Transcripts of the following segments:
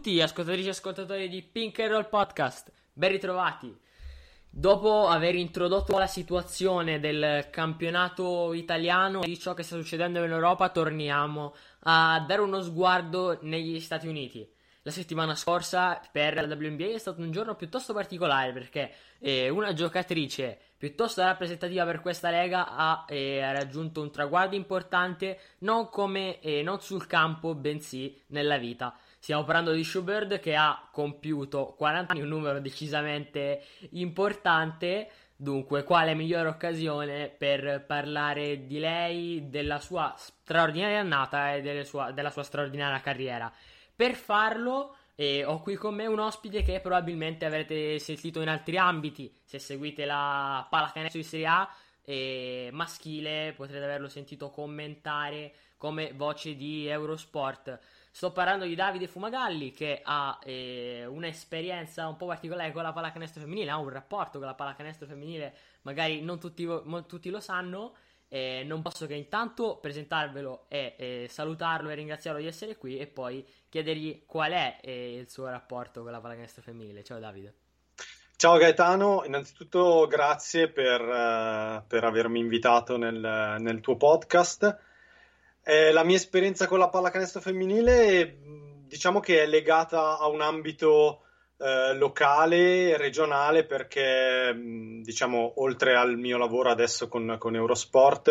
tutti, ascoltatrici e ascoltatori di Pink and Roll Podcast, ben ritrovati. Dopo aver introdotto la situazione del campionato italiano e di ciò che sta succedendo in Europa, torniamo a dare uno sguardo negli Stati Uniti. La settimana scorsa per la WNBA è stato un giorno piuttosto particolare perché eh, una giocatrice piuttosto rappresentativa per questa lega ha eh, raggiunto un traguardo importante non, come, eh, non sul campo bensì nella vita. Stiamo parlando di Schubert che ha compiuto 40 anni, un numero decisamente importante. Dunque, quale migliore occasione per parlare di lei, della sua straordinaria annata e sua, della sua straordinaria carriera? Per farlo, eh, ho qui con me un ospite che probabilmente avrete sentito in altri ambiti. Se seguite la pallacanestro di Serie A eh, maschile, potrete averlo sentito commentare come voce di Eurosport. Sto parlando di Davide Fumagalli che ha eh, un'esperienza un po' particolare con la pallacanestro femminile, ha un rapporto con la pallacanestro femminile, magari non tutti, non tutti lo sanno. Eh, non posso che intanto presentarvelo e eh, salutarlo e ringraziarlo di essere qui e poi chiedergli qual è eh, il suo rapporto con la pallacanestro femminile. Ciao Davide. Ciao Gaetano, innanzitutto grazie per, uh, per avermi invitato nel, nel tuo podcast. Eh, la mia esperienza con la pallacanestro femminile diciamo che è legata a un ambito eh, locale, regionale, perché diciamo oltre al mio lavoro adesso con, con Eurosport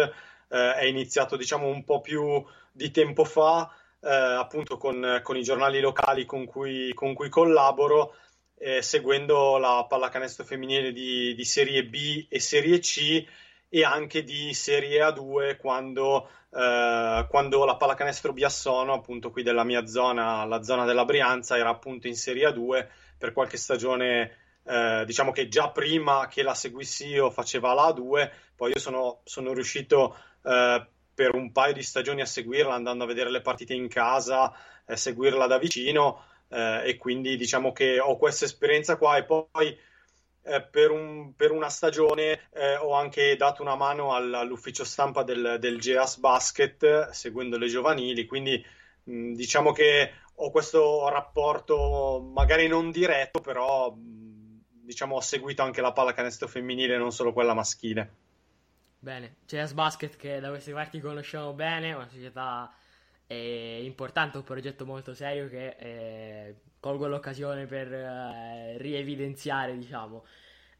eh, è iniziato diciamo un po' più di tempo fa, eh, appunto con, con, i giornali locali con cui, con cui collaboro, eh, seguendo la pallacanestro femminile di, di Serie B e Serie C e anche di Serie A2 quando, eh, quando la pallacanestro Biassono, appunto qui della mia zona, la zona della Brianza, era appunto in Serie A2 per qualche stagione. Eh, diciamo che già prima che la seguissi io faceva la A2, poi io sono, sono riuscito eh, per un paio di stagioni a seguirla, andando a vedere le partite in casa, eh, seguirla da vicino eh, e quindi diciamo che ho questa esperienza qua e poi eh, per, un, per, una stagione eh, ho anche dato una mano all, all'ufficio stampa del, del GEAS Basket seguendo le giovanili, quindi mh, diciamo che ho questo rapporto magari non diretto, però mh, diciamo ho seguito anche la pallacanestro femminile, non solo quella maschile. Bene, GEAS Basket che da queste parti conosciamo bene, una società eh, importante, un progetto molto serio che eh, colgo l'occasione per eh, rievidenziare, diciamo.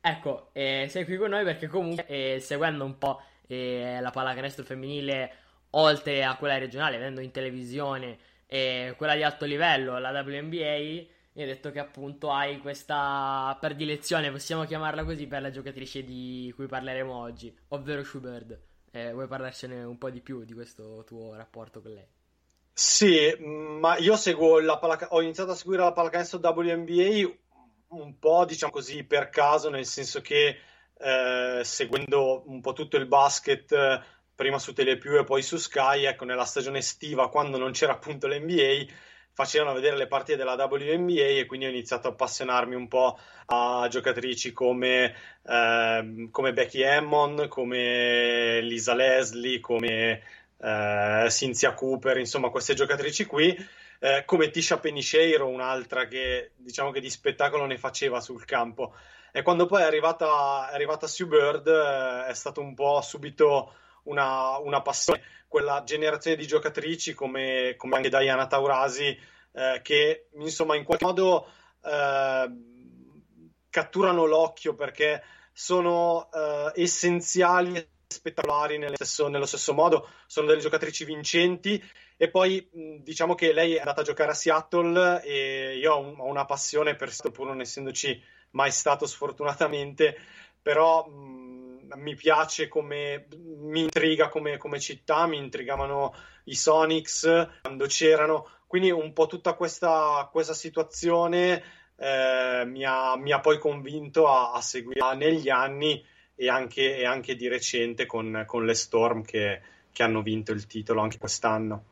Ecco, eh, sei qui con noi perché comunque eh, seguendo un po' eh, la pallacanestro femminile, oltre a quella regionale, vedendo in televisione eh, quella di alto livello, la WNBA, mi hai detto che appunto hai questa predilezione, possiamo chiamarla così, per la giocatrice di cui parleremo oggi, ovvero Schubert. Eh, vuoi parlarcene un po' di più di questo tuo rapporto con lei? Sì, ma io seguo la pallac- ho iniziato a seguire la pallacanestro WNBA un po', diciamo così, per caso, nel senso che eh, seguendo un po' tutto il basket, prima su Telepiù e poi su Sky, ecco, nella stagione estiva, quando non c'era appunto l'NBA, facevano vedere le partite della WNBA e quindi ho iniziato a appassionarmi un po' a giocatrici come, eh, come Becky Hammond, come Lisa Leslie, come eh, Cynthia Cooper, insomma queste giocatrici qui, eh, come Tisha Penicheiro, un'altra che diciamo che di spettacolo ne faceva sul campo. E quando poi è arrivata, è arrivata Sue Bird eh, è stato un po' subito una, una, passione, quella generazione di giocatrici come, come anche Diana Taurasi, eh, che insomma in qualche modo eh, catturano l'occhio perché sono uh, essenziali spettacolari nello stesso, nello stesso, modo, sono delle giocatrici vincenti. E poi diciamo che lei è andata a giocare a Seattle e io ho una passione per Seattle pur non essendoci mai stato sfortunatamente, però mh, mi piace come mi intriga come, come città, mi intrigavano i Sonics quando c'erano, quindi un po' tutta questa, questa situazione eh, mi, ha, mi, ha, poi convinto a, a seguirla negli anni e anche, e anche di recente con, con le Storm che, che, hanno vinto il titolo anche quest'anno.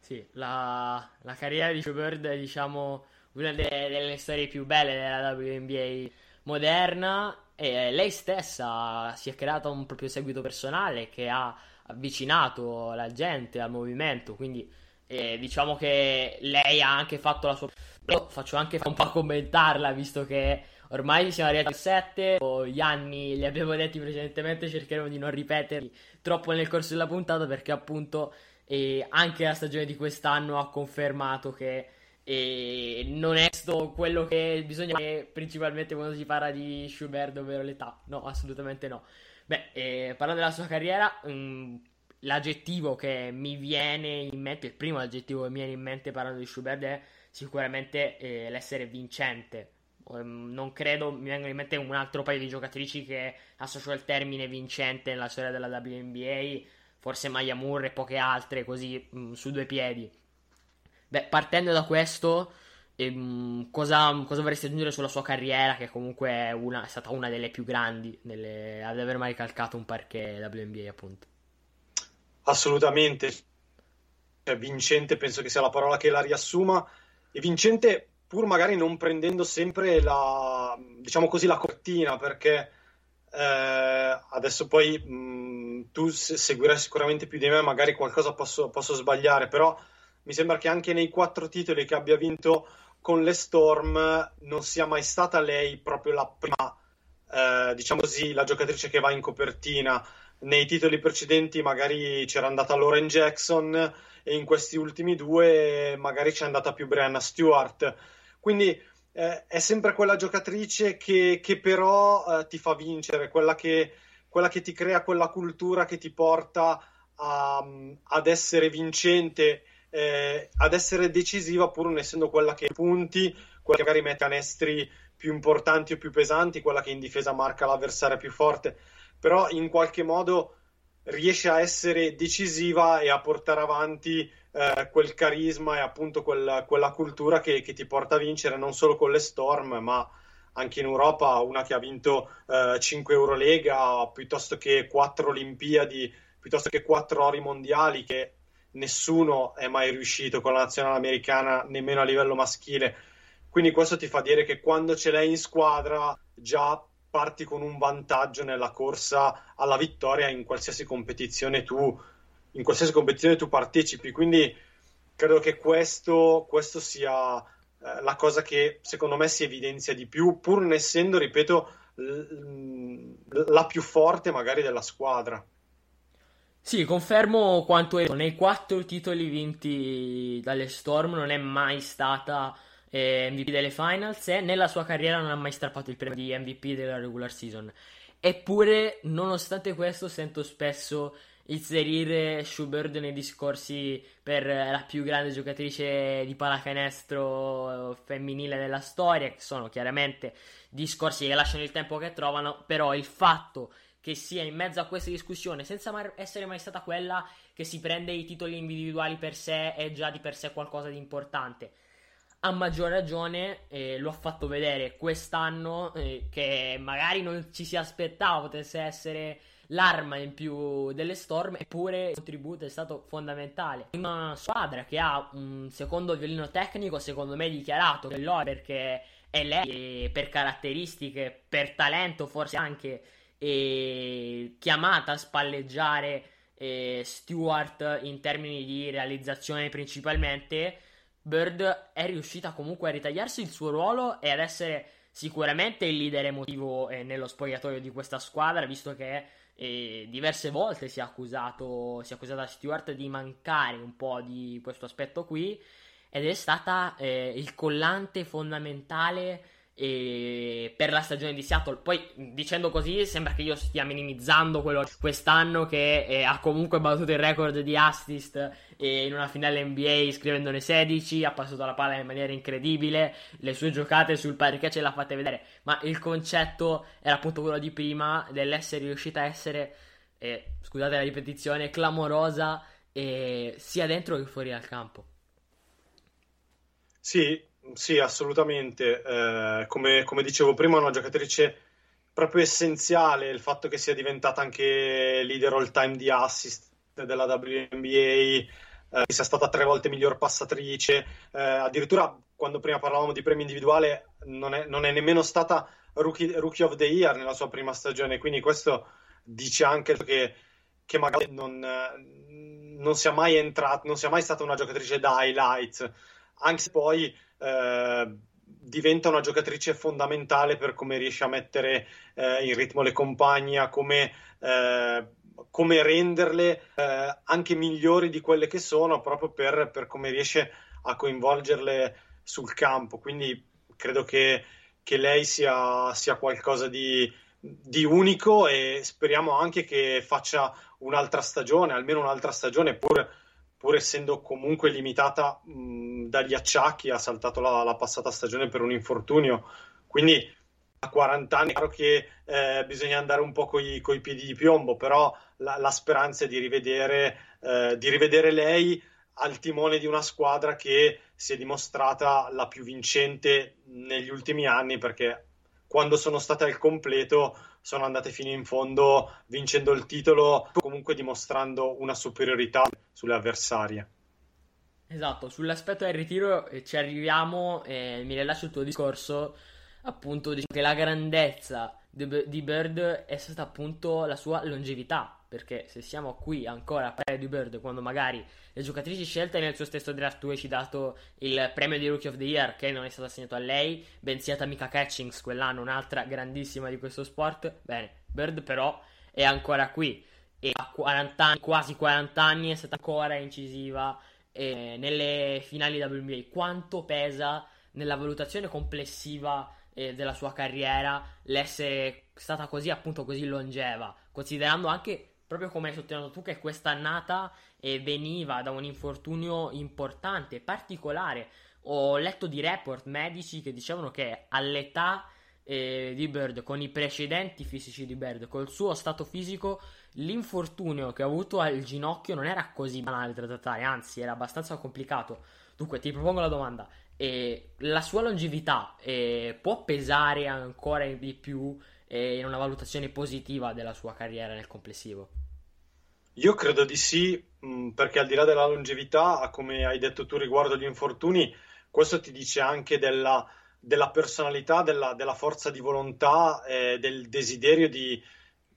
Sì, la, la carriera di Joe Bird è diciamo una delle, delle storie più belle della WNBA moderna e lei stessa si è creata un proprio seguito personale che ha avvicinato la gente al movimento, quindi eh, diciamo che lei ha anche fatto la sua... Però faccio anche un po' commentarla, visto che ormai siamo arrivati al 7, gli anni li abbiamo detti precedentemente, cercheremo di non ripeterli troppo nel corso della puntata perché appunto eh, anche la stagione di quest'anno ha confermato che eh, non è quello che bisogna fare principalmente quando si parla di Schubert, ovvero l'età. No, assolutamente no. Beh, eh, parlando della sua carriera, mh, mm, l'aggettivo che mi viene in mente, il primo aggettivo che mi viene in mente parlando di Schubert è sicuramente eh, l'essere vincente. Um, non credo mi venga in mente un altro paio di giocatrici che associo il termine vincente nella storia della WNBA, forse Maya Moore e poche altre così mh, mm, su due piedi. Beh, partendo da questo, ehm, cosa, cosa, vorresti aggiungere sulla sua carriera, che comunque è, una, è stata una delle più grandi nelle, ad aver mai calcato un parquet WNBA, appunto? Assolutamente. Cioè, vincente penso che sia la parola che la riassuma. E vincente pur magari non prendendo sempre la, diciamo così, la cortina, perché eh, adesso poi mh, tu seguirai sicuramente più di me, magari qualcosa posso, posso, sbagliare, però mi sembra che anche nei quattro titoli che abbia vinto con le Storm non sia mai stata lei proprio la prima, eh, diciamo così, la giocatrice che va in copertina nei titoli precedenti magari c'era andata Lauren Jackson e in questi ultimi due magari c'è andata più Brianna Stewart. Quindi eh, è sempre quella giocatrice che, che però eh, ti fa vincere, quella che, quella che, ti crea quella cultura che ti porta a, ad essere vincente, eh, ad essere decisiva pur non essendo quella che punti, quella che magari mette canestri più importanti o più pesanti, quella che in difesa marca l'avversario più forte però in qualche modo riesce a essere decisiva e a portare avanti eh, quel carisma e appunto quel, quella cultura che, che, ti porta a vincere non solo con le Storm, ma anche in Europa, una che ha vinto eh, 5 Eurolega piuttosto che 4 Olimpiadi, piuttosto che 4 ori mondiali, che nessuno è mai riuscito con la nazionale americana, nemmeno a livello maschile. Quindi questo ti fa dire che quando ce l'hai in squadra già parti con un vantaggio nella corsa alla vittoria in qualsiasi competizione tu, qualsiasi competizione tu partecipi. Quindi credo che questo, questo sia eh, la cosa che secondo me si evidenzia di più, pur non essendo, ripeto, l- la più forte magari della squadra. Sì, confermo quanto è. Nei quattro titoli vinti dalle Storm non è mai stata eh, MVP delle finals e nella sua carriera non ha mai strappato il premio di MVP della regular season. Eppure, nonostante questo, sento spesso inserire Schubert nei discorsi per la più grande giocatrice di pallacanestro femminile della storia, che sono chiaramente discorsi che lasciano il tempo che trovano, però il fatto che sia in mezzo a questa discussione, senza mai essere mai stata quella che si prende i titoli individuali per sé, è già di per sé qualcosa di importante a maggior ragione eh, lo ha fatto vedere quest'anno eh, che magari non ci si aspettava potesse essere l'arma in più delle Storm eppure il contributo è stato fondamentale. Una squadra che ha un secondo violino tecnico secondo me dichiarato che lo è perché è lei per caratteristiche per talento forse anche eh, chiamata a spalleggiare eh, Stewart in termini di realizzazione principalmente Bird è riuscita comunque a ritagliarsi il suo ruolo e ad essere sicuramente il leader emotivo eh, nello spogliatoio di questa squadra, visto che eh, diverse volte si è accusato, si è accusato Stewart di mancare un po' di questo aspetto qui ed è stata eh, il collante fondamentale per la stagione di Seattle. Poi dicendo così sembra che io stia minimizzando quello quest'anno che eh, ha comunque battuto il record di assist eh, in una finale NBA scrivendone 16, ha passato la palla in maniera incredibile, le sue giocate sul parquet ce l'ha fatte vedere, ma il concetto era appunto quello di prima dell'essere riuscita a essere, eh, scusate la ripetizione, clamorosa sia dentro che fuori dal campo. Sì, sì, assolutamente. Eh, come, come, dicevo prima, è una giocatrice proprio essenziale il fatto che sia diventata anche leader all time di assist della WNBA, eh, sia stata tre volte miglior passatrice. Eh, addirittura quando prima parlavamo di premio individuale non è, non è nemmeno stata rookie, rookie, of the Year nella sua prima stagione, quindi questo dice anche che, che magari non, non sia mai entrata, non sia mai stata una giocatrice da highlights, anche se poi eh, diventa una giocatrice fondamentale per come riesce a mettere eh, in ritmo le compagne, come, eh, come renderle eh, anche migliori di quelle che sono, proprio per, per, come riesce a coinvolgerle sul campo. Quindi credo che, che lei sia, sia qualcosa di, di unico e speriamo anche che faccia un'altra stagione, almeno un'altra stagione, pur pur essendo comunque limitata mh, dagli acciacchi, ha saltato la, la, passata stagione per un infortunio, quindi a 40 anni è chiaro che eh, bisogna andare un po' con i piedi di piombo, però la, la speranza è di rivedere, eh, di rivedere lei al timone di una squadra che si è dimostrata la più vincente negli ultimi anni perché quando sono state al completo sono andate fino in fondo vincendo il titolo, comunque dimostrando una superiorità sulle avversarie. Esatto, sull'aspetto del ritiro eh, ci arriviamo e mi rilascio il tuo discorso, appunto diciamo che la grandezza di Bird è stata appunto la sua longevità, perché se siamo qui ancora a parlare di Bird quando magari le giocatrici scelte nel suo stesso draft tu hai citato il premio di Rookie of the Year che non è stato assegnato a lei, bensì a Tamika Catchings quell'anno, un'altra grandissima di questo sport, bene, Bird però è ancora qui e a 40 anni, quasi 40 anni è stata ancora incisiva eh, nelle finali WNBA, quanto pesa nella valutazione complessiva eh, della sua carriera l'essere stata così appunto così longeva, considerando anche proprio come hai sottolineato tu che questa annata eh, veniva da un infortunio importante, particolare. Ho letto di report medici che dicevano che all'età eh, di Bird, con i precedenti fisici di Bird, col suo stato fisico, l'infortunio che ha avuto al ginocchio non era così banale da trattare, anzi era abbastanza complicato. Dunque ti propongo la domanda, eh, la sua longevità eh, può pesare ancora di più in una valutazione positiva della sua carriera nel complessivo? Io credo di sì, mh, perché al di là della longevità, come hai detto tu riguardo gli infortuni, questo ti dice anche della, della personalità, della, della, forza di volontà e del desiderio di,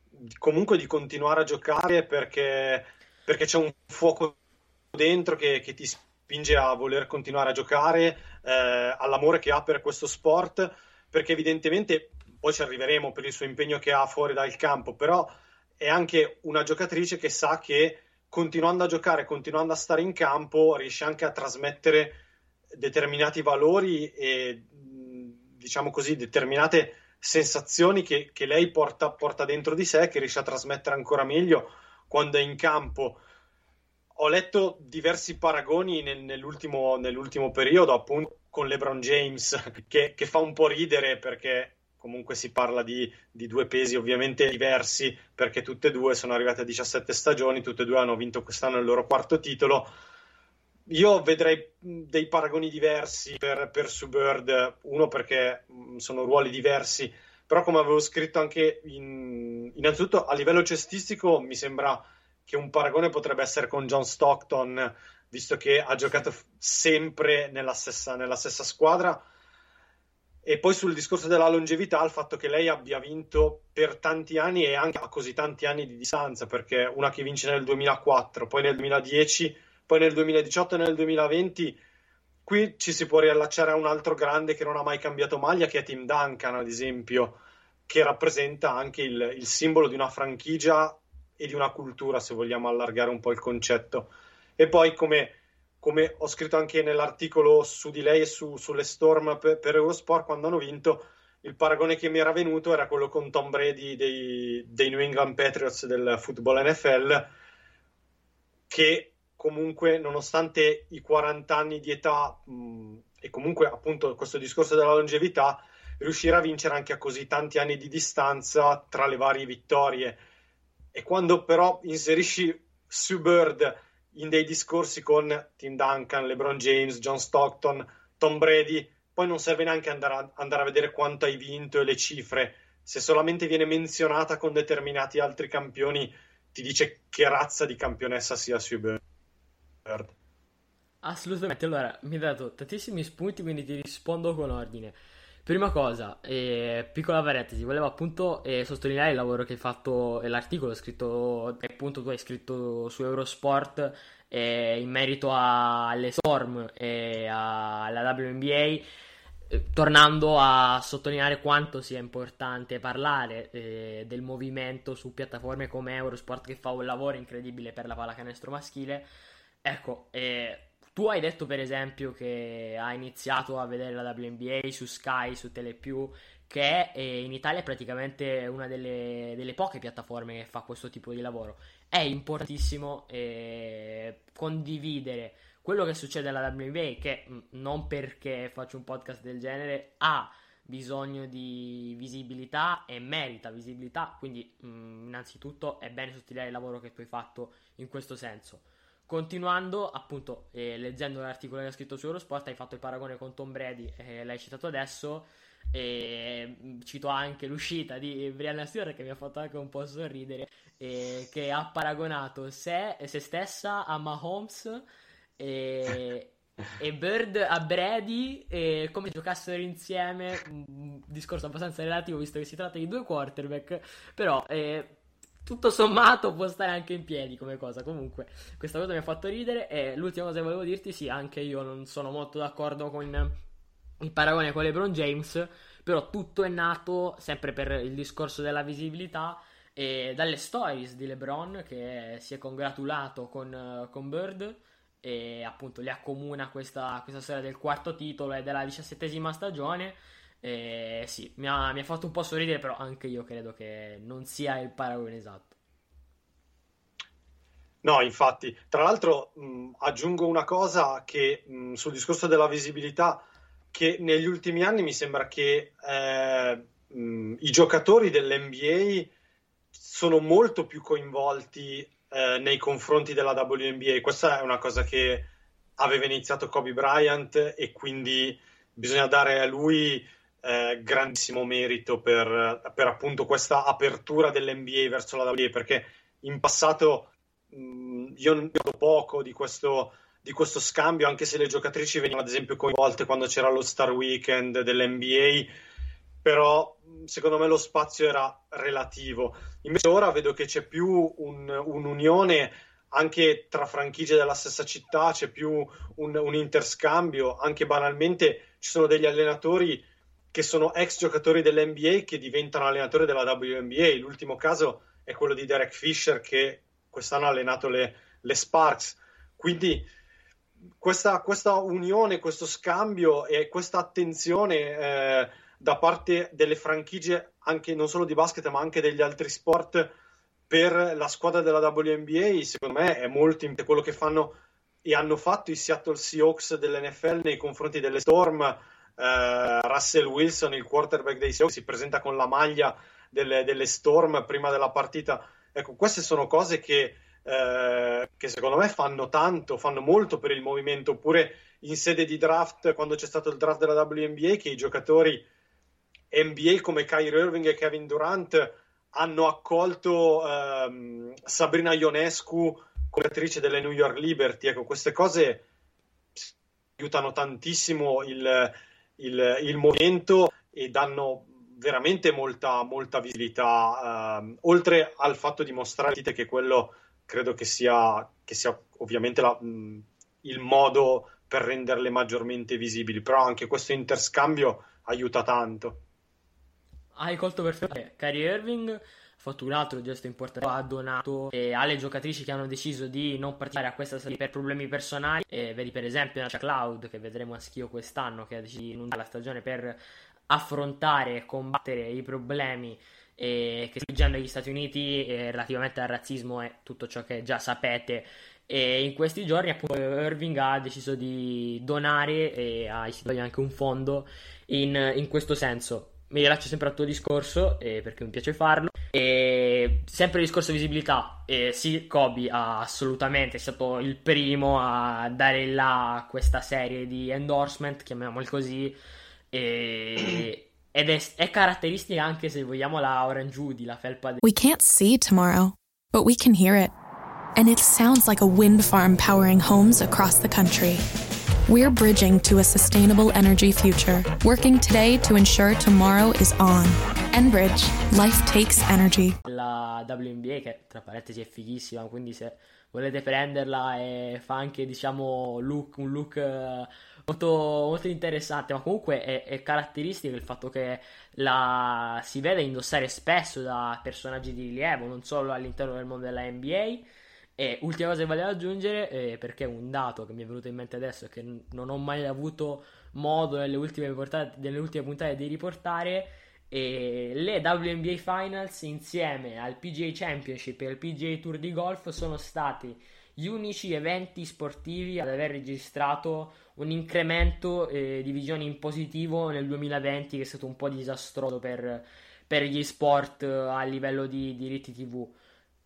di, comunque di continuare a giocare perché, perché c'è un fuoco dentro che, che ti spinge a voler continuare a giocare, eh, all'amore che ha per questo sport, perché evidentemente poi ci arriveremo per il suo impegno che ha fuori dal campo, però è anche una giocatrice che sa che continuando a giocare, continuando a stare in campo, riesce anche a trasmettere determinati valori e diciamo così determinate sensazioni che, che lei porta, porta dentro di sé, che riesce a trasmettere ancora meglio quando è in campo ho letto diversi paragoni nel, nell'ultimo, nell'ultimo, periodo, appunto con LeBron James, che, che, fa un po' ridere perché comunque si parla di, di, due pesi ovviamente diversi, perché tutte e due sono arrivate a 17 stagioni, tutte e due hanno vinto quest'anno il loro quarto titolo. Io vedrei dei paragoni diversi per, per Sue Bird, uno perché sono ruoli diversi, però come avevo scritto anche in, innanzitutto a livello cestistico mi sembra che un paragone potrebbe essere con John Stockton, visto che ha giocato sempre nella stessa, nella stessa squadra. E poi sul discorso della longevità, il fatto che lei abbia vinto per tanti anni e anche a così tanti anni di distanza, perché una che vince nel 2004, poi nel 2010, poi nel 2018 e nel 2020, qui ci si può riallacciare a un altro grande che non ha mai cambiato maglia, che è Tim Duncan, ad esempio, che rappresenta anche il, il simbolo di una franchigia e di una cultura, se vogliamo allargare un po' il concetto. E poi come, come ho scritto anche nell'articolo su di lei e su, sulle Storm per, per, Eurosport quando hanno vinto, il paragone che mi era venuto era quello con Tom Brady dei, dei New England Patriots del football NFL, che comunque nonostante i 40 anni di età mh, e comunque appunto questo discorso della longevità, riuscire a vincere anche a così tanti anni di distanza tra le varie vittorie. E quando però inserisci Sue Bird in dei discorsi con Tim Duncan, LeBron James, John Stockton, Tom Brady, poi non serve neanche andare a, andare a vedere quanto hai vinto e le cifre. Se solamente viene menzionata con determinati altri campioni, ti dice che razza di campionessa sia Sue Bird. Assolutamente, allora mi hai dato tantissimi spunti, quindi ti rispondo con ordine. Prima cosa, eh, piccola parentesi, volevo appunto eh, sottolineare il lavoro che hai fatto e l'articolo scritto, appunto tu hai scritto su Eurosport eh, in merito a, alle Storm e alla WNBA, eh, tornando a sottolineare quanto sia importante parlare eh, del movimento su piattaforme come Eurosport che fa un lavoro incredibile per la pallacanestro maschile. Ecco, eh, tu hai detto per esempio che hai iniziato a vedere la WNBA su Sky, su Telepiù, che è in Italia è praticamente una delle, delle, poche piattaforme che fa questo tipo di lavoro. È importantissimo eh, condividere quello che succede alla WNBA, che mm, non perché faccio un podcast del genere ha bisogno di visibilità e merita visibilità, quindi mh, mm, innanzitutto è bene sottolineare il lavoro che tu hai fatto in questo senso. Continuando, appunto, eh, leggendo l'articolo che hai scritto su Eurosport, hai fatto il paragone con Tom Brady, eh, l'hai citato adesso, e mm, cito anche l'uscita di Brianna Stewart che mi ha fatto anche un po' sorridere, eh, che ha paragonato se, se stessa a Mahomes e, e Bird a Brady e come giocassero insieme, un discorso abbastanza relativo visto che si tratta di due quarterback, però... Eh, tutto sommato può stare anche in piedi come cosa. Comunque, questa cosa mi ha fatto ridere. E l'ultima cosa che volevo dirti, sì, anche io non sono molto d'accordo con il paragone con LeBron James. Però tutto è nato sempre per il discorso della visibilità. E dalle stories di LeBron che si è congratulato con, con Bird e appunto li accomuna questa, questa storia del quarto titolo e della diciassettesima stagione. E sì, mi ha, mi ha fatto un po' sorridere, però anche io credo che non sia il paragone esatto. No, infatti, tra l'altro mh, aggiungo una cosa che mh, sul discorso della visibilità, che negli ultimi anni mi sembra che eh, mh, i giocatori dell'NBA sono molto più coinvolti eh, nei confronti della WNBA. Questa è una cosa che aveva iniziato Kobe Bryant e quindi bisogna dare a lui eh, grandissimo merito per, per, appunto questa apertura dell'NBA verso la WNBA perché in passato mh, mm, io non vedo poco di questo, di questo scambio anche se le giocatrici venivano ad esempio coinvolte quando c'era lo Star Weekend dell'NBA però mm, secondo me lo spazio era relativo. Invece ora vedo che c'è più un, un'unione anche tra franchigie della stessa città c'è più un, un interscambio anche banalmente ci sono degli allenatori che sono ex giocatori dell'NBA che diventano allenatori della WNBA. L'ultimo caso è quello di Derek Fisher che quest'anno ha allenato le, le Sparks. Quindi questa, questa, unione, questo scambio e questa attenzione eh, da parte delle franchigie, anche non solo di basket, ma anche degli altri sport, per la squadra della WNBA, secondo me è molto importante quello che fanno e hanno fatto i Seattle Seahawks dell'NFL nei confronti delle Storm Uh, Russell Wilson, il quarterback dei Seahawks, si presenta con la maglia delle, delle, Storm prima della partita. Ecco, queste sono cose che, uh, che, secondo me fanno tanto, fanno molto per il movimento. Oppure in sede di draft, quando c'è stato il draft della WNBA, che i giocatori NBA come Kyrie Irving e Kevin Durant hanno accolto uh, Sabrina Ionescu come attrice delle New York Liberty. Ecco, queste cose aiutano tantissimo il, il, il movimento e danno veramente molta, molta visibilità, eh, oltre al fatto di mostrare che quello credo che sia, che sia ovviamente la, mh, il modo per renderle maggiormente visibili, però anche questo interscambio aiuta tanto. Hai colto perfettamente. Kyrie Irving fatto un altro gesto importante, ha donato eh, alle giocatrici che hanno deciso di non partecipare a questa stagione per problemi personali, eh, vedi per esempio Nacia Cloud che vedremo a Schio quest'anno che ha deciso di non dare la stagione per affrontare e combattere i problemi eh, che sta sfruggendo negli Stati Uniti eh, relativamente al razzismo e tutto ciò che già sapete. E in questi giorni appunto Irving ha deciso di donare e ha istituito anche un fondo in, in questo senso mi rilascio sempre al tuo discorso eh, perché mi piace farlo. E sempre il discorso visibilità. Eh, sì, Kobe ha assolutamente è stato il primo a dare là questa serie di endorsement, chiamiamoli così. E, ed è, è, caratteristica anche se vogliamo la Orange Judy, la felpa. De- we can't see tomorrow, but we can hear it. And it sounds like a wind farm powering homes across the country. We're bridging to a sustainable energy future, working today to ensure tomorrow is on. Enbridge, life takes energy. La WNBA che tra parentesi è fighissima, quindi se volete prenderla e fa anche diciamo look, un look uh, molto, molto, interessante, ma comunque è, è caratteristico il fatto che la si vede indossare spesso da personaggi di rilievo, non solo all'interno del mondo della NBA e ultima cosa che voglio aggiungere, eh, perché un dato che mi è venuto in mente adesso e che non ho mai avuto modo nelle ultime, portate, nelle ultime puntate di riportare, eh, le WNBA Finals insieme al PGA Championship e al PGA Tour di golf sono stati gli unici eventi sportivi ad aver registrato un incremento eh, di visioni in positivo nel 2020 che è stato un po' disastroso per, per gli sport eh, a livello di diritti TV.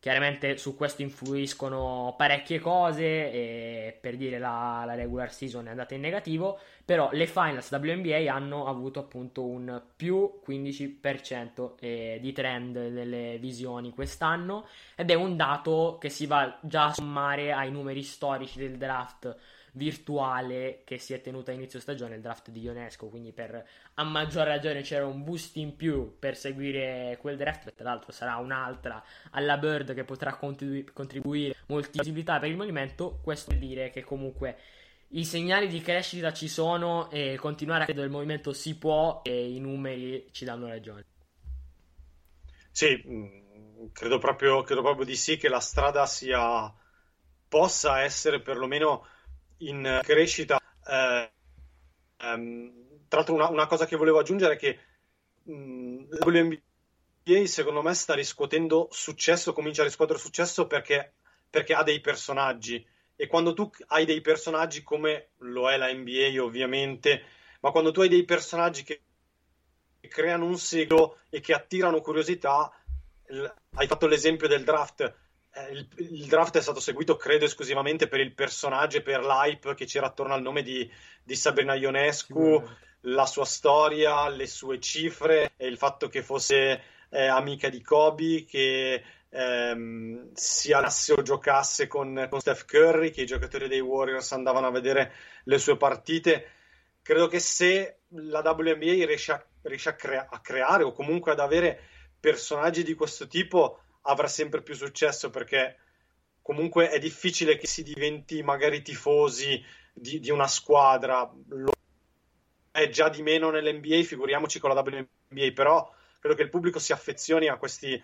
Chiaramente su questo influiscono parecchie cose, e per dire la, la, regular season è andata in negativo, però le finals WNBA hanno avuto appunto un più 15% eh, di trend nelle visioni quest'anno ed è un dato che si va già a sommare ai numeri storici del draft virtuale che si è tenuta a inizio stagione, il draft di Ionesco, quindi per a maggior ragione c'era un boost in più per seguire quel draft, tra l'altro sarà un'altra alla Bird che potrà contribu- contribuire molti visibilità per il movimento, questo vuol dire che comunque i segnali di crescita ci sono e continuare a credere del movimento si può e i numeri ci danno ragione. Sì, mm, credo proprio, credo proprio di sì che la strada sia possa essere perlomeno in crescita. Eh, ehm, tra l'altro, una, una, cosa che volevo aggiungere è che mh, la WNBA secondo me sta riscuotendo successo, comincia a riscuotere successo perché, perché ha dei personaggi. E quando tu hai dei personaggi come lo è la NBA, ovviamente, ma quando tu hai dei personaggi che creano un seguito e che attirano curiosità, hai fatto l'esempio del draft il, il, draft è stato seguito, credo, esclusivamente per il personaggio e per l'hype che c'era attorno al nome di, di Sabrina Ionescu, la sua storia, le sue cifre e il fatto che fosse eh, amica di Kobe, che ehm, si allenasse o giocasse con, con Steph Curry, che i giocatori dei Warriors andavano a vedere le sue partite. Credo che se la WNBA riesce a, riesce a, crea- a creare o comunque ad avere personaggi di questo tipo avrà sempre più successo perché comunque è difficile che si diventi magari tifosi di, di una squadra. Lo è già di meno nell'NBA, figuriamoci con la WNBA, però credo che il pubblico si affezioni a questi,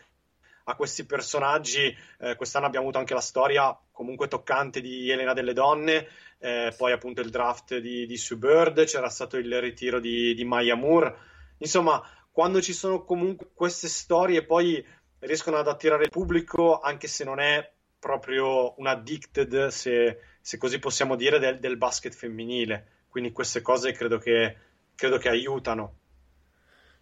a questi personaggi. Eh, quest'anno abbiamo avuto anche la storia comunque toccante di Elena delle Donne, eh, poi appunto il draft di, di Sue Bird, c'era stato il ritiro di, di Maya Moore. Insomma, quando ci sono comunque queste storie, poi riescono ad attirare il pubblico anche se non è proprio un addicted, se, se così possiamo dire, del, del, basket femminile. Quindi queste cose credo che, credo che aiutano.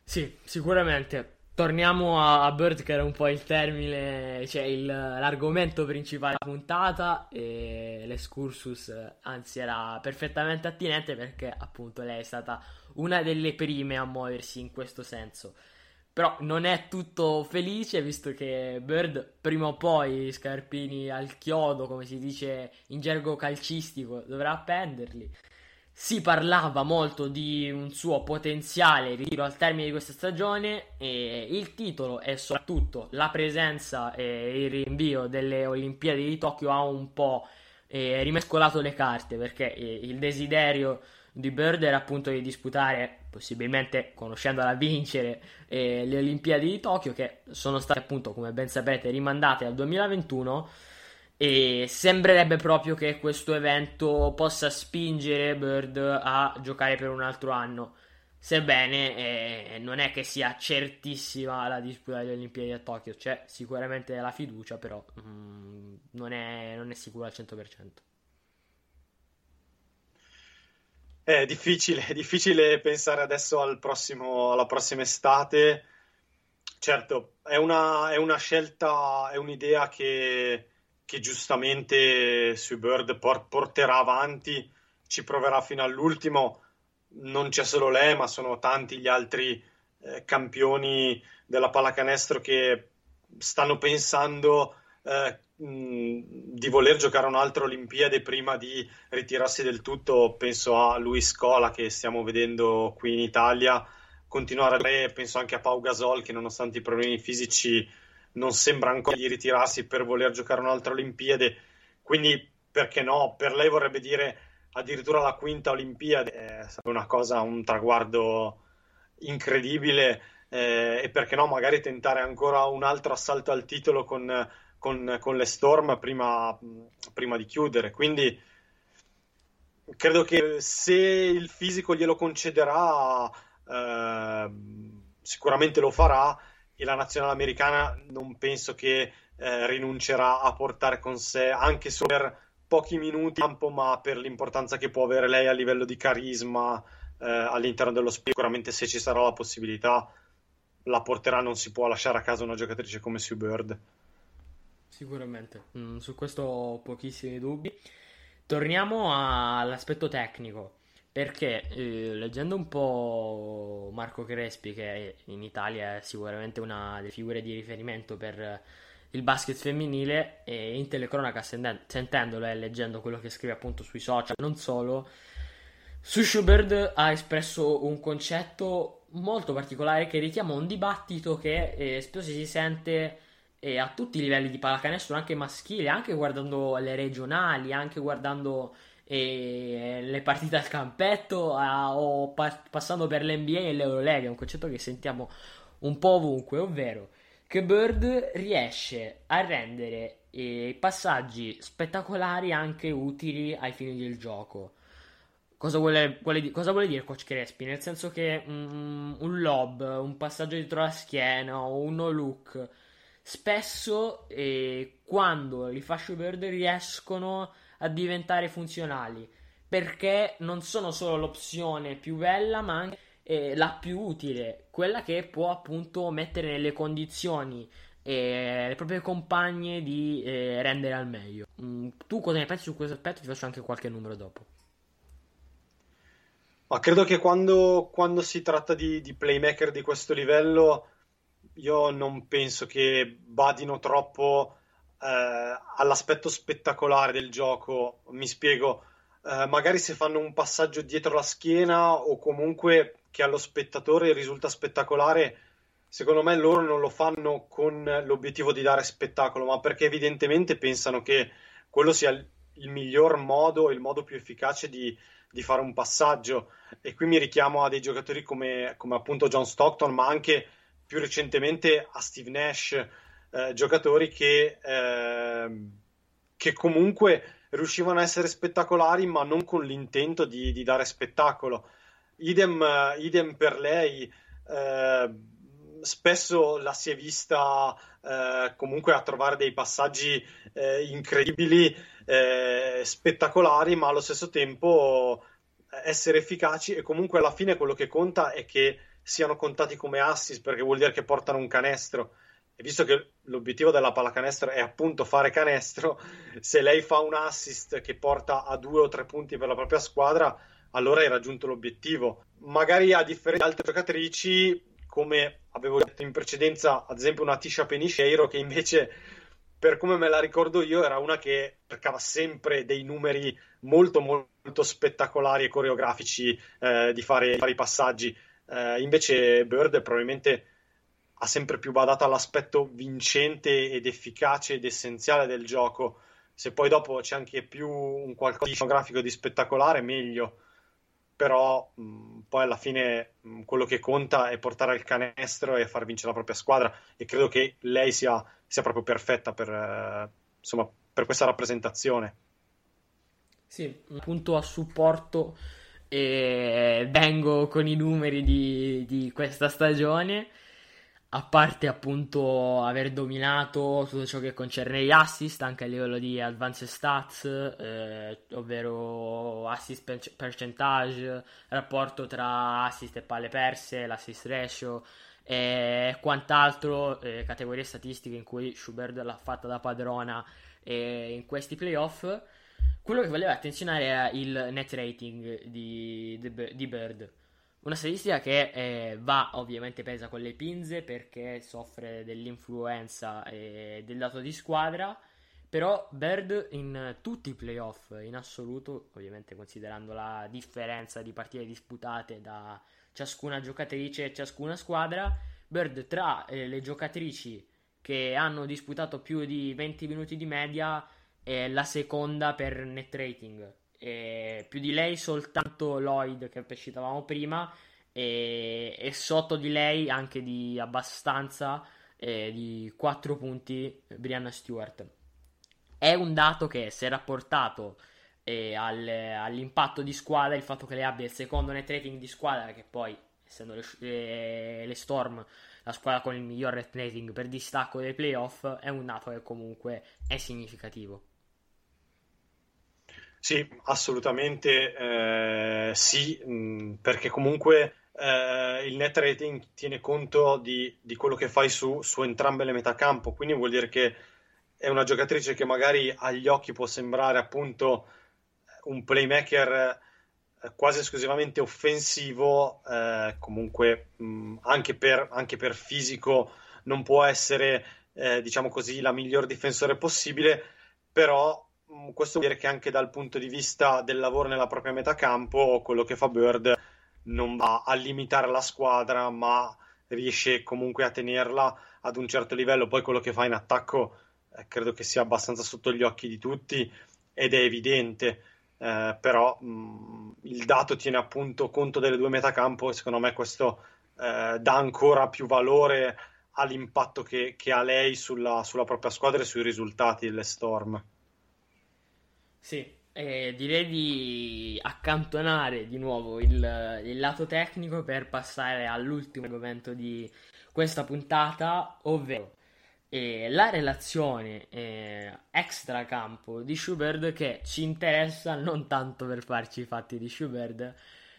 Sì, sicuramente. Torniamo a, a, Bird che era un po' il termine, cioè il, l'argomento principale della puntata e l'escursus anzi era perfettamente attinente perché appunto lei è stata una delle prime a muoversi in questo senso. Però non è tutto felice visto che Bird prima o poi scarpini al chiodo, come si dice in gergo calcistico, dovrà appenderli. Si parlava molto di un suo potenziale ritiro al termine di questa stagione e il titolo e soprattutto la presenza e il rinvio delle Olimpiadi di Tokyo ha un po' eh, rimescolato le carte perché eh, il desiderio di Bird era appunto di disputare, possibilmente conoscendola vincere, eh, le Olimpiadi di Tokyo, che sono state appunto, come ben sapete, rimandate al 2021. E sembrerebbe proprio che questo evento possa spingere Bird a giocare per un altro anno. Sebbene eh, non è che sia certissima la disputa delle Olimpiadi a Tokyo, c'è sicuramente la fiducia, però mm, non, è, non è sicuro al 100%. È difficile, è difficile pensare adesso al prossimo, alla prossima estate. Certo, è una, è una scelta, è un'idea che, che giustamente sui Bird por- porterà avanti, ci proverà fino all'ultimo. Non c'è solo lei, ma sono tanti gli altri eh, campioni della pallacanestro che stanno pensando eh, di voler giocare un'altra Olimpiade prima di ritirarsi del tutto, penso a Luis Cola che stiamo vedendo qui in Italia, continuare a giocare, penso anche a Pau Gasol che nonostante i problemi fisici non sembra ancora di ritirarsi per voler giocare un'altra Olimpiade, quindi perché no? Per lei vorrebbe dire addirittura la quinta Olimpiade, eh, sarebbe una cosa, un traguardo incredibile. Eh, e perché no magari tentare ancora un altro assalto al titolo con con, con le Storm prima, prima, di chiudere. Quindi credo che se il fisico glielo concederà, eh, sicuramente lo farà. E la nazionale americana non penso che eh, rinuncerà a portare con sé anche solo per pochi minuti in campo, ma per l'importanza che può avere lei a livello di carisma eh, all'interno dello sport. Sicuramente se ci sarà la possibilità la porterà, non si può lasciare a casa una giocatrice come Sue Bird. Sicuramente, mm, su questo ho pochissimi dubbi. Torniamo all'aspetto tecnico, perché eh, leggendo un po' Marco Crespi, che in Italia è sicuramente una delle figure di riferimento per il basket femminile, e in telecronaca sentendolo e leggendo quello che scrive appunto sui social, non solo, su Schubert ha espresso un concetto molto particolare che richiama un dibattito che eh, spesso si sente e a tutti i livelli di pallacanestro, anche maschile, anche guardando le regionali, anche guardando eh, le partite al campetto a, o pa- passando per l'NBA e l'Eurolega, è un concetto che sentiamo un po' ovunque, ovvero che Bird riesce a rendere eh, passaggi spettacolari anche utili ai fini del gioco. Cosa vuole, vuole, cosa vuole, dire Coach Crespi? Nel senso che um, un lob, un passaggio dietro la schiena o un no look spesso eh, quando li fa Schubert riescono a diventare funzionali perché non sono solo l'opzione più bella ma anche eh, la più utile quella che può appunto mettere nelle condizioni eh, le proprie compagne di eh, rendere al meglio. Mm, tu cosa ne pensi su questo aspetto? Ti faccio anche qualche numero dopo. Ma credo che quando, quando si tratta di, di playmaker di questo livello io non penso che badino troppo eh, all'aspetto spettacolare del gioco. Mi spiego, eh, magari se fanno un passaggio dietro la schiena o comunque che allo spettatore risulta spettacolare, secondo me loro non lo fanno con l'obiettivo di dare spettacolo, ma perché evidentemente pensano che quello sia il miglior modo, il modo più efficace di, di fare un passaggio. E qui mi richiamo a dei giocatori come, come appunto John Stockton, ma anche più recentemente a Steve Nash, eh, giocatori che, eh, che, comunque riuscivano a essere spettacolari ma non con l'intento di, di dare spettacolo. Idem, idem per lei, eh, spesso la si è vista eh, comunque a trovare dei passaggi eh, incredibili, eh, spettacolari, ma allo stesso tempo essere efficaci e comunque alla fine quello che conta è che siano contati come assist perché vuol dire che portano un canestro. E visto che l'obiettivo della pallacanestro è appunto fare canestro, se lei fa un assist che porta a due o tre punti per la propria squadra, allora hai raggiunto l'obiettivo. Magari a differenza di altre giocatrici, come avevo detto in precedenza, ad esempio una Tisha Penisceiro, che invece, per come me la ricordo io, era una che cercava sempre dei numeri molto molto spettacolari e coreografici eh, di, fare, i passaggi eh, invece Bird probabilmente ha sempre più badato all'aspetto vincente ed efficace ed essenziale del gioco. Se poi dopo c'è anche più un qualcosa di scenografico di spettacolare, meglio. però mh, poi alla fine mh, quello che conta è portare al canestro e far vincere la propria squadra e credo che lei sia, sia proprio perfetta per, eh, insomma, per questa rappresentazione. Sì, appunto a supporto e vengo con i numeri di, di questa stagione a parte appunto aver dominato tutto ciò che concerne gli assist anche a livello di advanced stats, eh, ovvero assist percentage, rapporto tra assist e palle perse, l'assist ratio e quant'altro, eh, categorie statistiche in cui Schubert l'ha fatta da padrona eh, in questi playoff. Quello che voleva attenzionare è il net rating di, di Bird. Una statistica che eh, va ovviamente presa con le pinze perché soffre dell'influenza e del dato di squadra, però Bird in tutti i playoff in assoluto, ovviamente considerando la differenza di partite disputate da ciascuna giocatrice e ciascuna squadra, Bird tra eh, le giocatrici che hanno disputato più di 20 minuti di media è la seconda per net rating. E più di lei soltanto Lloyd che citavamo prima e, e, sotto di lei anche di abbastanza eh, di 4 punti Brianna Stewart. È un dato che se rapportato eh, al, all'impatto di squadra il fatto che lei abbia il secondo net rating di squadra che poi essendo le, le, le Storm la squadra con il miglior net rating per distacco dei playoff è un dato che comunque è significativo sì, assolutamente eh, sì, mh, perché comunque eh, il net rating tiene conto di, di quello che fai su, su, entrambe le metacampo, quindi vuol dire che è una giocatrice che magari agli occhi può sembrare appunto un playmaker eh, quasi esclusivamente offensivo, eh, comunque mh, anche, per, anche, per, fisico non può essere, eh, diciamo così, la miglior difensore possibile, però Mm, questo vuol dire che anche dal punto di vista del lavoro nella propria metacampo, quello che fa Bird non va a limitare la squadra, ma riesce comunque a tenerla ad un certo livello. Poi quello che fa in attacco eh, credo che sia abbastanza sotto gli occhi di tutti ed è evidente. Eh, però mh, mm, il dato tiene appunto conto delle due metacampo e secondo me questo eh, dà ancora più valore all'impatto che, che ha lei sulla, sulla propria squadra e sui risultati delle Storm. Sì, eh, direi di accantonare di nuovo il, il, lato tecnico per passare all'ultimo argomento di questa puntata, ovvero eh, la relazione eh, extracampo di Schubert che ci interessa non tanto per farci i fatti di Schubert,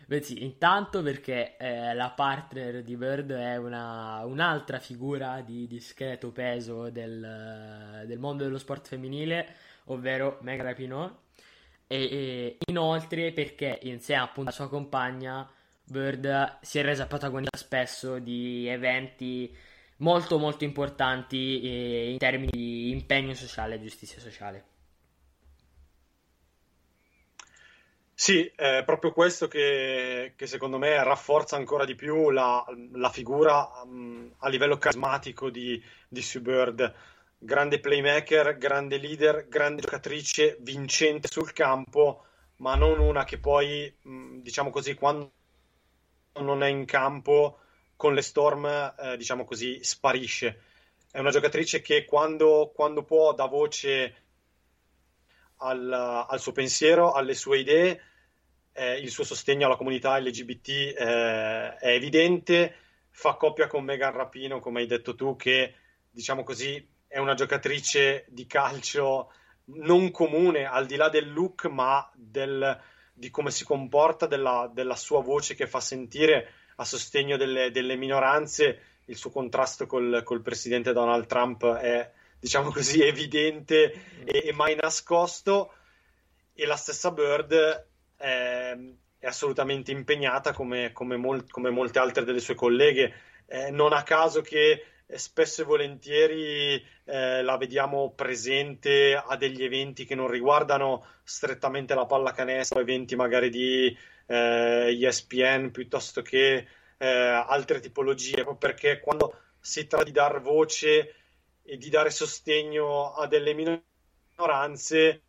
bensì intanto perché eh, la partner di Bird è una, un'altra figura di discreto peso del, del mondo dello sport femminile ovvero Meg Rapinoe, e, inoltre perché insieme appunto alla sua compagna Bird si è resa protagonista spesso di eventi molto molto importanti in termini di impegno sociale e giustizia sociale. Sì, è proprio questo che, che, secondo me rafforza ancora di più la, la figura um, a livello carismatico di, di Sue Bird grande playmaker, grande leader, grande giocatrice, vincente sul campo, ma non una che poi, diciamo così, quando non è in campo con le Storm, eh, diciamo così, sparisce. È una giocatrice che quando, quando può dà voce al, al, suo pensiero, alle sue idee, eh, il suo sostegno alla comunità LGBT eh, è evidente, fa coppia con Megan Rapino, come hai detto tu, che diciamo così è una giocatrice di calcio non comune, al di là del look, ma del, di come si comporta, della, della, sua voce che fa sentire a sostegno delle, delle minoranze. Il suo contrasto col, col, presidente Donald Trump è, diciamo così, evidente e, e mai nascosto. E la stessa Bird è, è assolutamente impegnata come, come, mol, come, molte altre delle sue colleghe. Eh, non a caso che spesso e volentieri eh, la vediamo presente a degli eventi che non riguardano strettamente la pallacanestro, eventi magari di eh, ESPN piuttosto che eh, altre tipologie, perché quando si tratta di dar voce e di dare sostegno a delle minoranze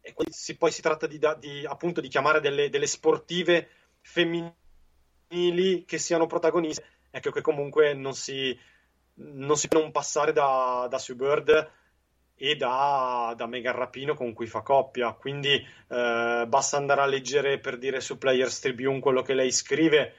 e si, poi si tratta di, di, appunto di chiamare delle, delle sportive femminili che siano protagoniste, ecco che comunque non si, non si può non passare da, da Sue Bird e da, da Megan Rapino con cui fa coppia. Quindi eh, basta andare a leggere per dire su Players Tribune quello che lei scrive.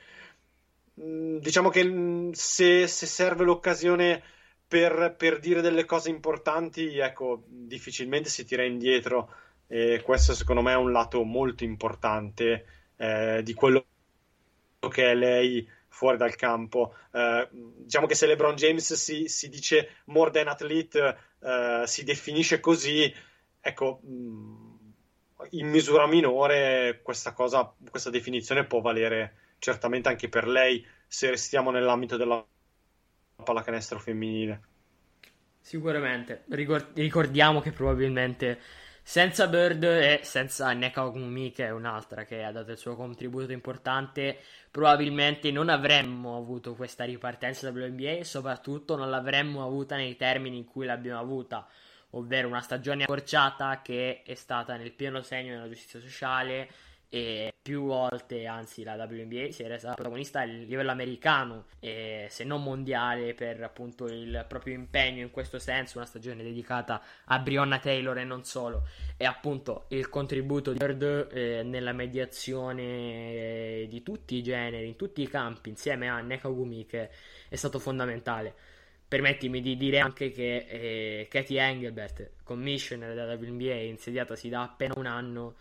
Mm, diciamo che mm, se, se serve l'occasione per, per, dire delle cose importanti, ecco, difficilmente si tira indietro. E questo secondo me è un lato molto importante eh, di quello che è lei fuori dal campo. Eh, diciamo che se LeBron James si, si dice more than athlete, eh, si definisce così, ecco, mm, in misura minore questa cosa, questa definizione può valere certamente anche per lei se restiamo nell'ambito della pallacanestro femminile. Sicuramente, ricordiamo che probabilmente senza Bird e senza Neka Ogumi, che è un'altra che ha dato il suo contributo importante, probabilmente non avremmo avuto questa ripartenza WNBA e soprattutto non l'avremmo avuta nei termini in cui l'abbiamo avuta, ovvero una stagione accorciata che è stata nel pieno segno della giustizia sociale e più volte, anzi la WNBA si era stata protagonista a livello americano e se non mondiale per appunto il proprio impegno in questo senso, una stagione dedicata a Brionna Taylor e non solo e appunto il contributo di Bird eh, nella mediazione eh, di tutti i generi, in tutti i campi insieme a Nekagumi che è stato fondamentale. Permettimi di dire anche che eh, Katie Engelbert, commissioner della WNBA, insediatasi da appena un anno,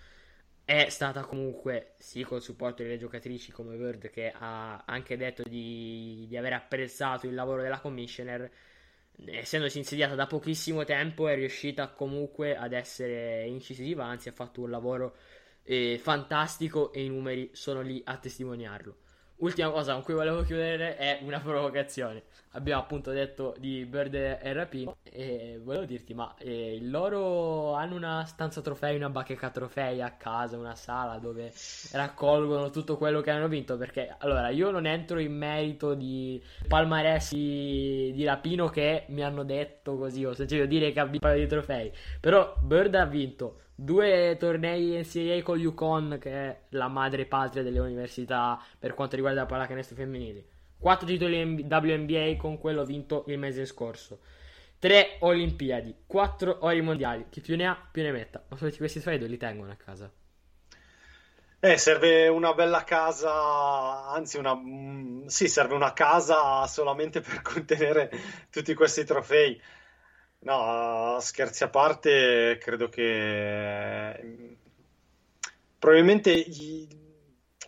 è stata comunque, sì, col supporto delle giocatrici come Bird, che ha anche detto di, di aver apprezzato il lavoro della commissioner, essendosi insediata da pochissimo tempo, è riuscita comunque ad essere incisiva, anzi ha fatto un lavoro eh, fantastico e i numeri sono lì a testimoniarlo. Ultima cosa con cui volevo chiudere è una provocazione. Abbiamo appunto detto di Bird e Rapino e volevo dirti, ma eh, loro hanno una stanza trofei, una bacheca trofei a casa, una sala dove raccolgono tutto quello che hanno vinto? Perché allora io non entro in merito di palmarès di, di Rapino che mi hanno detto così, ho sentito dire che ha vinto un paio di trofei, però Bird ha vinto due tornei NCAA con Yukon, che è la madre patria delle università per quanto riguarda la pallacanestro femminile. Quattro titoli WNBA con quello vinto il mese scorso. Tre Olimpiadi, quattro ori mondiali. Chi più ne ha, più ne metta. Ma tutti questi trofei li tengono a casa? Eh, serve una bella casa, anzi una... Mm, sì, serve una casa solamente per contenere tutti questi trofei. No, scherzi a parte, credo che probabilmente gli...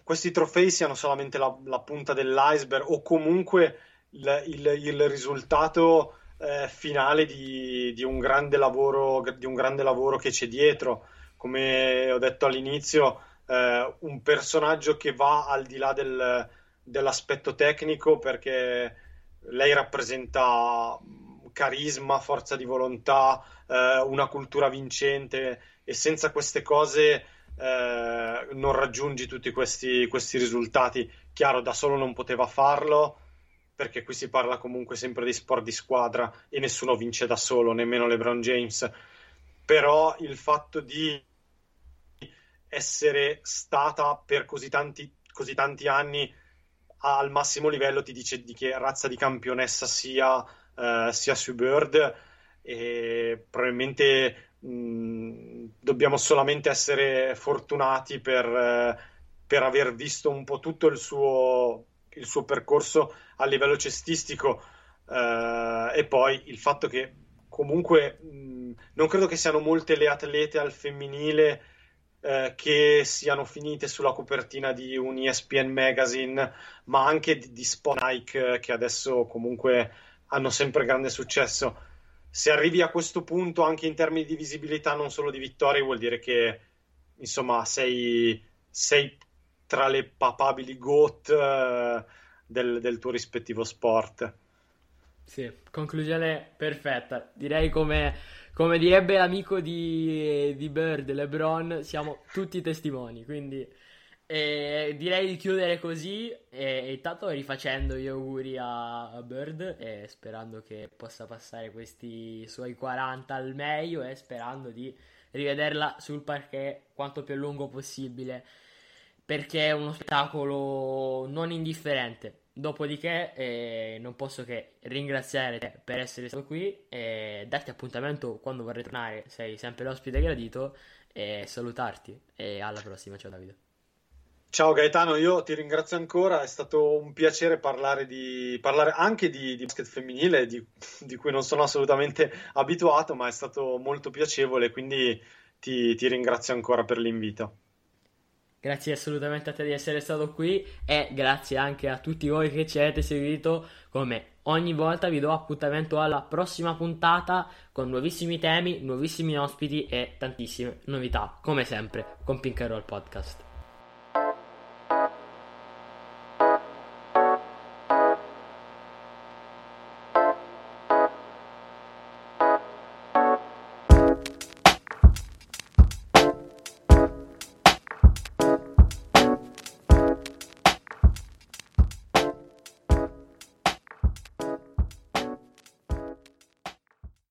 questi trofei siano solamente la, la punta dell'iceberg o comunque il, il, il risultato eh, finale di, di, un grande lavoro, di un grande lavoro che c'è dietro. Come ho detto all'inizio, eh, un personaggio che va al di là del, dell'aspetto tecnico perché lei rappresenta carisma, forza di volontà, eh, una cultura vincente e senza queste cose eh, non raggiungi tutti questi, questi risultati. Chiaro, da solo non poteva farlo perché qui si parla comunque sempre di sport di squadra e nessuno vince da solo, nemmeno LeBron James. Però il fatto di essere stata per così tanti, così tanti anni al massimo livello ti dice di che razza di campionessa sia uh, sia su Bird e probabilmente mh, dobbiamo solamente essere fortunati per, uh, per, aver visto un po' tutto il suo, il suo percorso a livello cestistico. Uh, e poi il fatto che comunque mh, non credo che siano molte le atlete al femminile che siano finite sulla copertina di un ESPN magazine, ma anche di, di Spot Nike, che adesso comunque hanno sempre grande successo. Se arrivi a questo punto anche in termini di visibilità, non solo di vittorie, vuol dire che insomma sei, sei tra le papabili GOAT uh, del, del tuo rispettivo sport. Sì, conclusione perfetta. Direi come, come direbbe l'amico di, di Bird, LeBron, siamo tutti testimoni. Quindi E direi di chiudere così e, intanto rifacendo gli auguri a, Bird e sperando che possa passare questi suoi 40 al meglio e sperando di rivederla sul parquet quanto più a lungo possibile perché è uno spettacolo non indifferente. Dopodiché eh, non posso che ringraziare te per essere stato qui e darti appuntamento quando vorrai tornare, sei sempre l'ospite gradito e salutarti e alla prossima, ciao Davide. Ciao Gaetano, io ti ringrazio ancora, è stato un piacere parlare, di, parlare anche di, di, basket femminile, di, di, cui non sono assolutamente abituato, ma è stato molto piacevole, quindi ti, ti ringrazio ancora per l'invito. Grazie assolutamente a te di essere stato qui e grazie anche a tutti voi che ci avete seguito. Come ogni volta vi do appuntamento alla prossima puntata con nuovissimi temi, nuovissimi ospiti e tantissime novità, come sempre con Pink Roll Podcast.